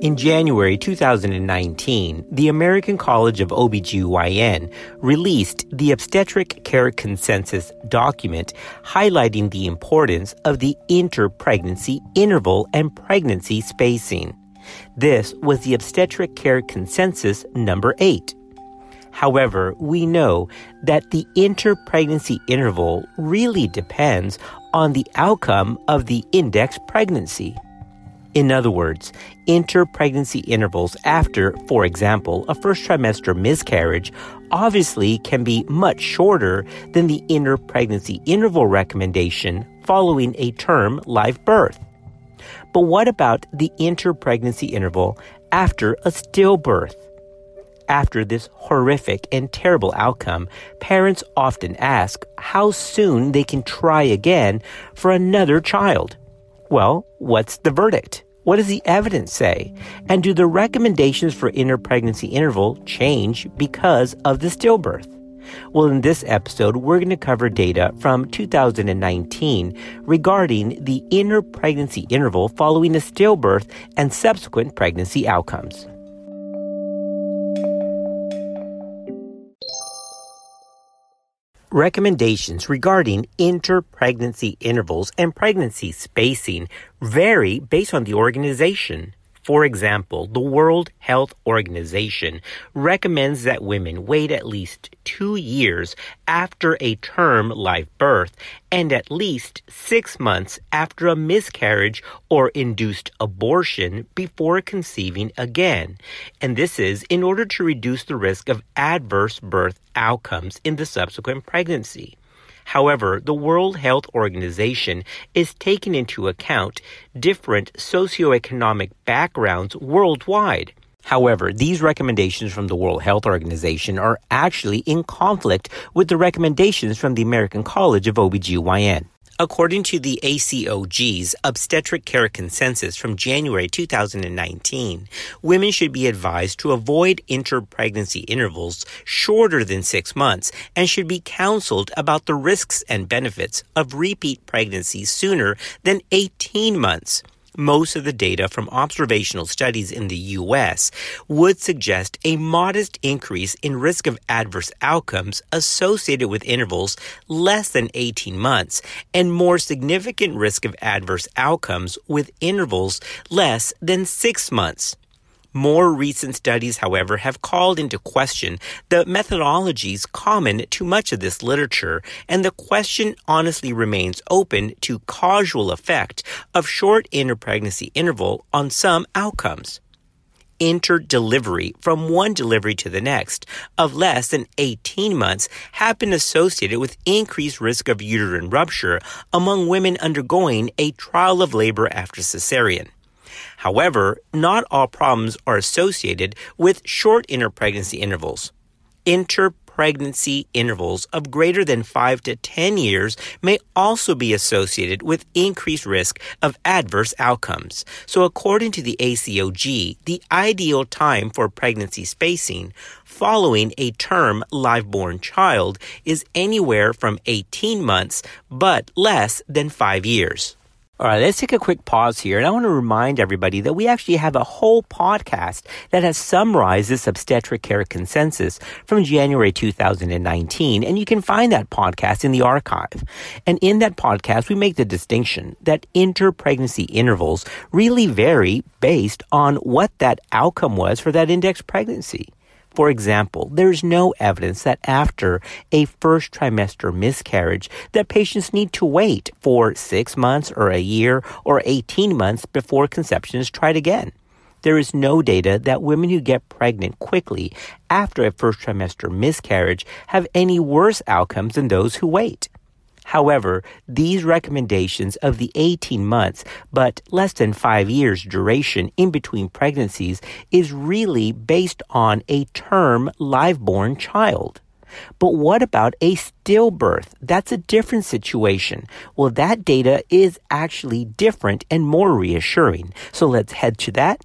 In January 2019, the American College of OBGYN released the Obstetric Care Consensus document highlighting the importance of the interpregnancy interval and pregnancy spacing. This was the Obstetric Care Consensus number 8. However, we know that the interpregnancy interval really depends on the outcome of the index pregnancy. In other words, interpregnancy intervals after, for example, a first trimester miscarriage obviously can be much shorter than the interpregnancy interval recommendation following a term live birth. But what about the interpregnancy interval after a stillbirth? After this horrific and terrible outcome, parents often ask how soon they can try again for another child. Well, what's the verdict? What does the evidence say? And do the recommendations for interpregnancy interval change because of the stillbirth? Well, in this episode, we're going to cover data from 2019 regarding the interpregnancy interval following a stillbirth and subsequent pregnancy outcomes. Recommendations regarding interpregnancy intervals and pregnancy spacing vary based on the organization. For example, the World Health Organization recommends that women wait at least two years after a term live birth and at least six months after a miscarriage or induced abortion before conceiving again. And this is in order to reduce the risk of adverse birth outcomes in the subsequent pregnancy. However, the World Health Organization is taking into account different socioeconomic backgrounds worldwide. However, these recommendations from the World Health Organization are actually in conflict with the recommendations from the American College of OBGYN. According to the ACOG's Obstetric Care Consensus from January 2019, women should be advised to avoid interpregnancy intervals shorter than six months and should be counseled about the risks and benefits of repeat pregnancy sooner than 18 months most of the data from observational studies in the U.S. would suggest a modest increase in risk of adverse outcomes associated with intervals less than 18 months and more significant risk of adverse outcomes with intervals less than 6 months. More recent studies, however, have called into question the methodologies common to much of this literature, and the question honestly remains open to causal effect of short interpregnancy interval on some outcomes interdelivery from one delivery to the next of less than 18 months have been associated with increased risk of uterine rupture among women undergoing a trial of labor after cesarean. However, not all problems are associated with short interpregnancy intervals. Interpregnancy intervals of greater than 5 to 10 years may also be associated with increased risk of adverse outcomes. So according to the ACOG, the ideal time for pregnancy spacing following a term live born child is anywhere from 18 months but less than 5 years. All right, let's take a quick pause here. And I want to remind everybody that we actually have a whole podcast that has summarized this obstetric care consensus from January 2019. And you can find that podcast in the archive. And in that podcast, we make the distinction that interpregnancy intervals really vary based on what that outcome was for that index pregnancy. For example, there's no evidence that after a first trimester miscarriage that patients need to wait for 6 months or a year or 18 months before conception is tried again. There is no data that women who get pregnant quickly after a first trimester miscarriage have any worse outcomes than those who wait. However, these recommendations of the 18 months but less than 5 years duration in between pregnancies is really based on a term live born child. But what about a stillbirth? That's a different situation. Well, that data is actually different and more reassuring. So let's head to that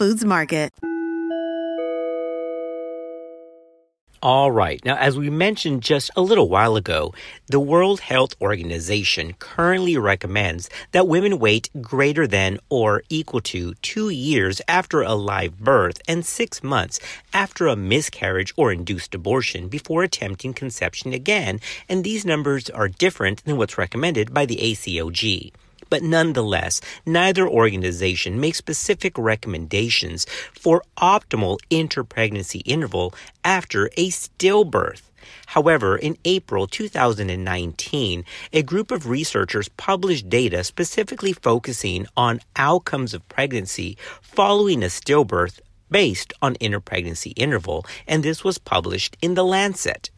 Market. All right. Now, as we mentioned just a little while ago, the World Health Organization currently recommends that women wait greater than or equal to two years after a live birth and six months after a miscarriage or induced abortion before attempting conception again. And these numbers are different than what's recommended by the ACOG. But nonetheless, neither organization makes specific recommendations for optimal interpregnancy interval after a stillbirth. However, in April 2019, a group of researchers published data specifically focusing on outcomes of pregnancy following a stillbirth based on interpregnancy interval, and this was published in The Lancet.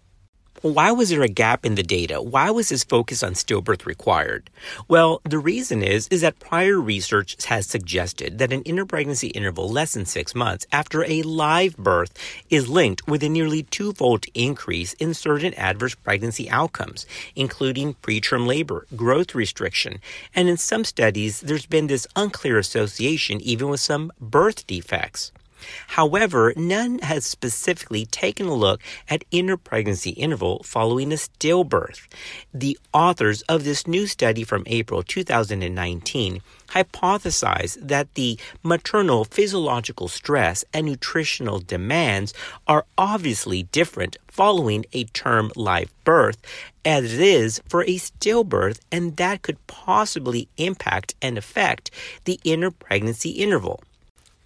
Why was there a gap in the data? Why was this focus on stillbirth required? Well, the reason is, is that prior research has suggested that an interpregnancy interval less than six months after a live birth is linked with a nearly twofold increase in certain adverse pregnancy outcomes, including preterm labor, growth restriction, and in some studies, there's been this unclear association even with some birth defects. However, none has specifically taken a look at interpregnancy interval following a stillbirth. The authors of this new study from April 2019 hypothesize that the maternal physiological stress and nutritional demands are obviously different following a term live birth as it is for a stillbirth, and that could possibly impact and affect the interpregnancy interval.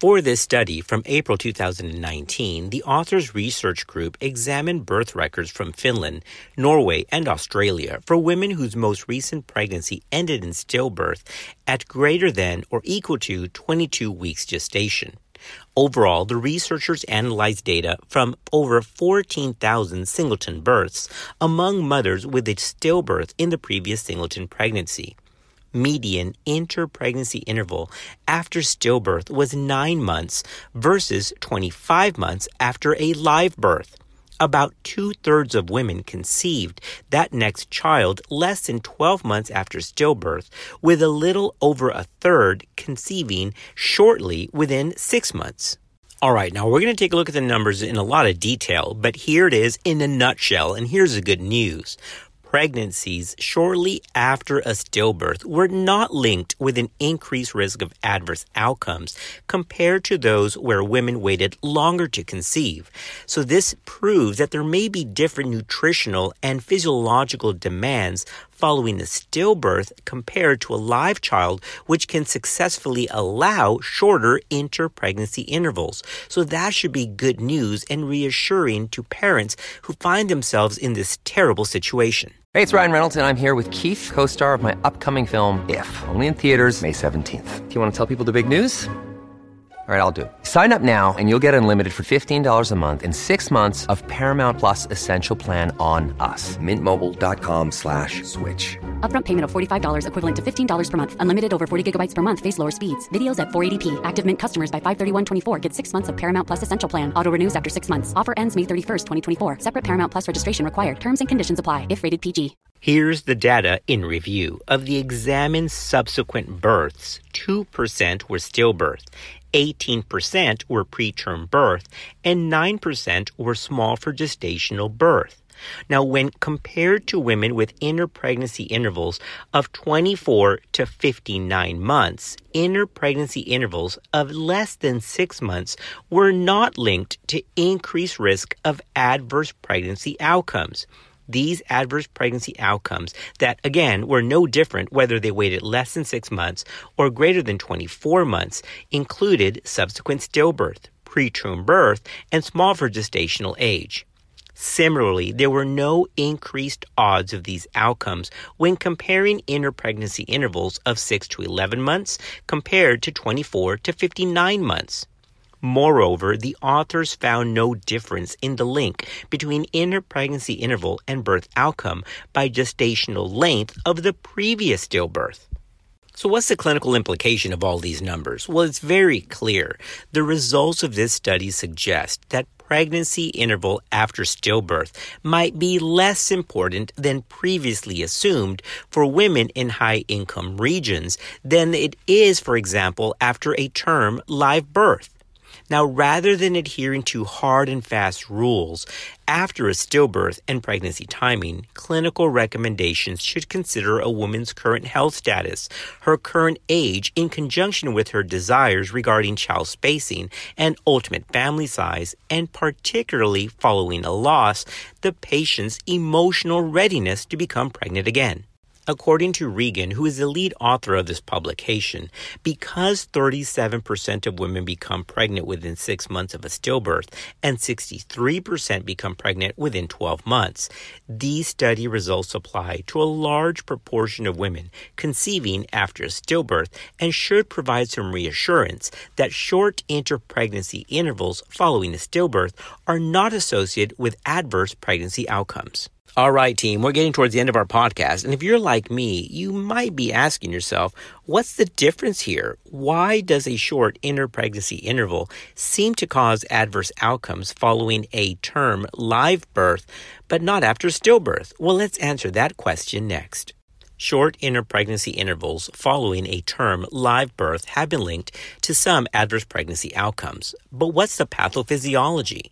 For this study from April 2019, the authors' research group examined birth records from Finland, Norway, and Australia for women whose most recent pregnancy ended in stillbirth at greater than or equal to 22 weeks gestation. Overall, the researchers analyzed data from over 14,000 singleton births among mothers with a stillbirth in the previous singleton pregnancy median interpregnancy interval after stillbirth was 9 months versus 25 months after a live birth. About two thirds of women conceived that next child less than 12 months after stillbirth, with a little over a third conceiving shortly within six months. All right, now we're going to take a look at the numbers in a lot of detail, but here it is in a nutshell, and here's the good news pregnancies shortly after a stillbirth were not linked with an increased risk of adverse outcomes compared to those where women waited longer to conceive. So this proves that there may be different nutritional and physiological demands following a stillbirth compared to a live child, which can successfully allow shorter interpregnancy intervals. So that should be good news and reassuring to parents who find themselves in this terrible situation. Hey, it's Ryan Reynolds, and I'm here with Keith, co star of my upcoming film, If, only in theaters, May 17th. Do you want to tell people the big news? All right, I'll do it. Sign up now and you'll get unlimited for $15 a month in six months of Paramount Plus Essential Plan on us. Mintmobile.com slash switch. Upfront payment of $45 equivalent to $15 per month. Unlimited over 40 gigabytes per month. Face lower speeds. Videos at 480p. Active Mint customers by 531.24 get six months of Paramount Plus Essential Plan. Auto renews after six months. Offer ends May 31st, 2024. Separate Paramount Plus registration required. Terms and conditions apply if rated PG. Here's the data in review. Of the examined subsequent births, 2% were stillbirth 18% were preterm birth, and 9% were small for gestational birth. Now, when compared to women with interpregnancy intervals of 24 to 59 months, interpregnancy intervals of less than six months were not linked to increased risk of adverse pregnancy outcomes these adverse pregnancy outcomes that, again, were no different whether they waited less than six months or greater than 24 months, included subsequent stillbirth, preterm birth, and small for gestational age. Similarly, there were no increased odds of these outcomes when comparing interpregnancy intervals of 6 to 11 months compared to 24 to 59 months. Moreover, the authors found no difference in the link between inter-pregnancy interval and birth outcome by gestational length of the previous stillbirth. So, what's the clinical implication of all these numbers? Well, it's very clear. The results of this study suggest that pregnancy interval after stillbirth might be less important than previously assumed for women in high income regions than it is, for example, after a term live birth. Now, rather than adhering to hard and fast rules after a stillbirth and pregnancy timing, clinical recommendations should consider a woman's current health status, her current age, in conjunction with her desires regarding child spacing and ultimate family size, and particularly following a loss, the patient's emotional readiness to become pregnant again. According to Regan, who is the lead author of this publication, because 37% of women become pregnant within six months of a stillbirth and 63% become pregnant within 12 months, these study results apply to a large proportion of women conceiving after a stillbirth and should provide some reassurance that short interpregnancy intervals following a stillbirth are not associated with adverse pregnancy outcomes. All right, team, we're getting towards the end of our podcast. And if you're like me, you might be asking yourself, what's the difference here? Why does a short interpregnancy interval seem to cause adverse outcomes following a term live birth, but not after stillbirth? Well, let's answer that question next. Short interpregnancy intervals following a term live birth have been linked to some adverse pregnancy outcomes. But what's the pathophysiology?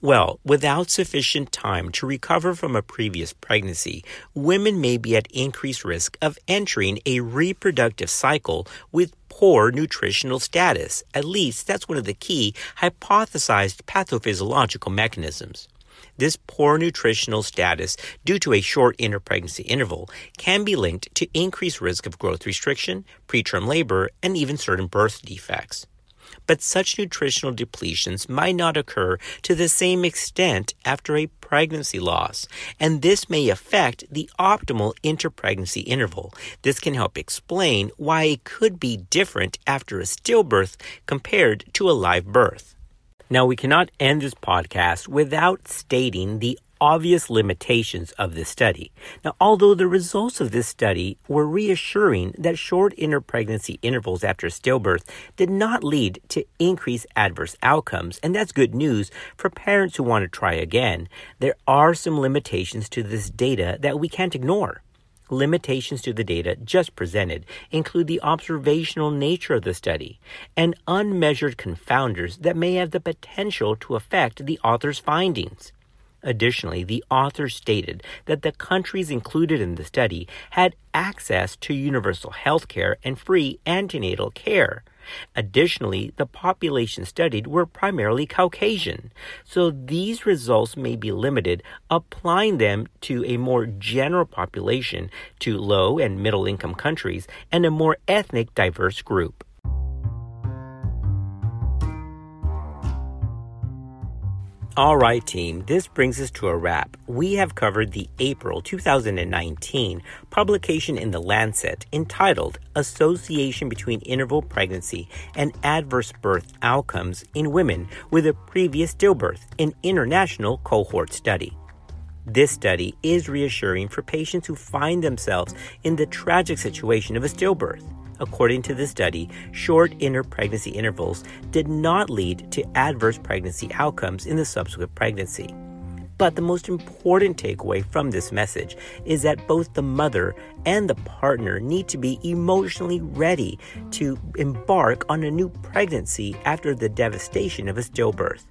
Well, without sufficient time to recover from a previous pregnancy, women may be at increased risk of entering a reproductive cycle with poor nutritional status. At least that's one of the key hypothesized pathophysiological mechanisms. This poor nutritional status due to a short interpregnancy interval can be linked to increased risk of growth restriction, preterm labor, and even certain birth defects but such nutritional depletions might not occur to the same extent after a pregnancy loss, and this may affect the optimal interpregnancy interval. This can help explain why it could be different after a stillbirth compared to a live birth. Now, we cannot end this podcast without stating the obvious limitations of this study. Now, although the results of this study were reassuring that short interpregnancy intervals after stillbirth did not lead to increased adverse outcomes, and that's good news for parents who want to try again, there are some limitations to this data that we can't ignore. Limitations to the data just presented include the observational nature of the study and unmeasured confounders that may have the potential to affect the author's findings. Additionally, the author stated that the countries included in the study had access to universal health care and free antenatal care. Additionally, the population studied were primarily Caucasian, so these results may be limited, applying them to a more general population, to low and middle income countries, and a more ethnic diverse group. All right, team, this brings us to a wrap. We have covered the April 2019 publication in The Lancet entitled Association Between Interval Pregnancy and Adverse Birth Outcomes in Women with a Previous Stillbirth, an international cohort study. This study is reassuring for patients who find themselves in the tragic situation of a stillbirth. According to the study, short interpregnancy intervals did not lead to adverse pregnancy outcomes in the subsequent pregnancy. But the most important takeaway from this message is that both the mother and the partner need to be emotionally ready to embark on a new pregnancy after the devastation of a stillbirth.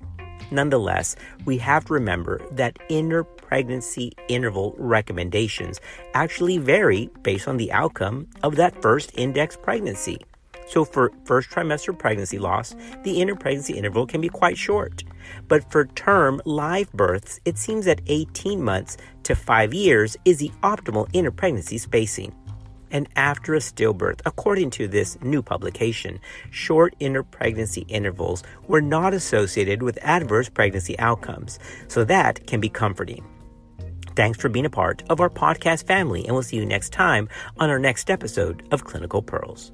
Nonetheless, we have to remember that inner pregnancy interval recommendations actually vary based on the outcome of that first index pregnancy. So, for first trimester pregnancy loss, the interpregnancy interval can be quite short. But for term live births, it seems that 18 months to 5 years is the optimal interpregnancy spacing and after a stillbirth, according to this new publication, short interpregnancy intervals were not associated with adverse pregnancy outcomes, so that can be comforting. Thanks for being a part of our podcast family, and we'll see you next time on our next episode of Clinical Pearls.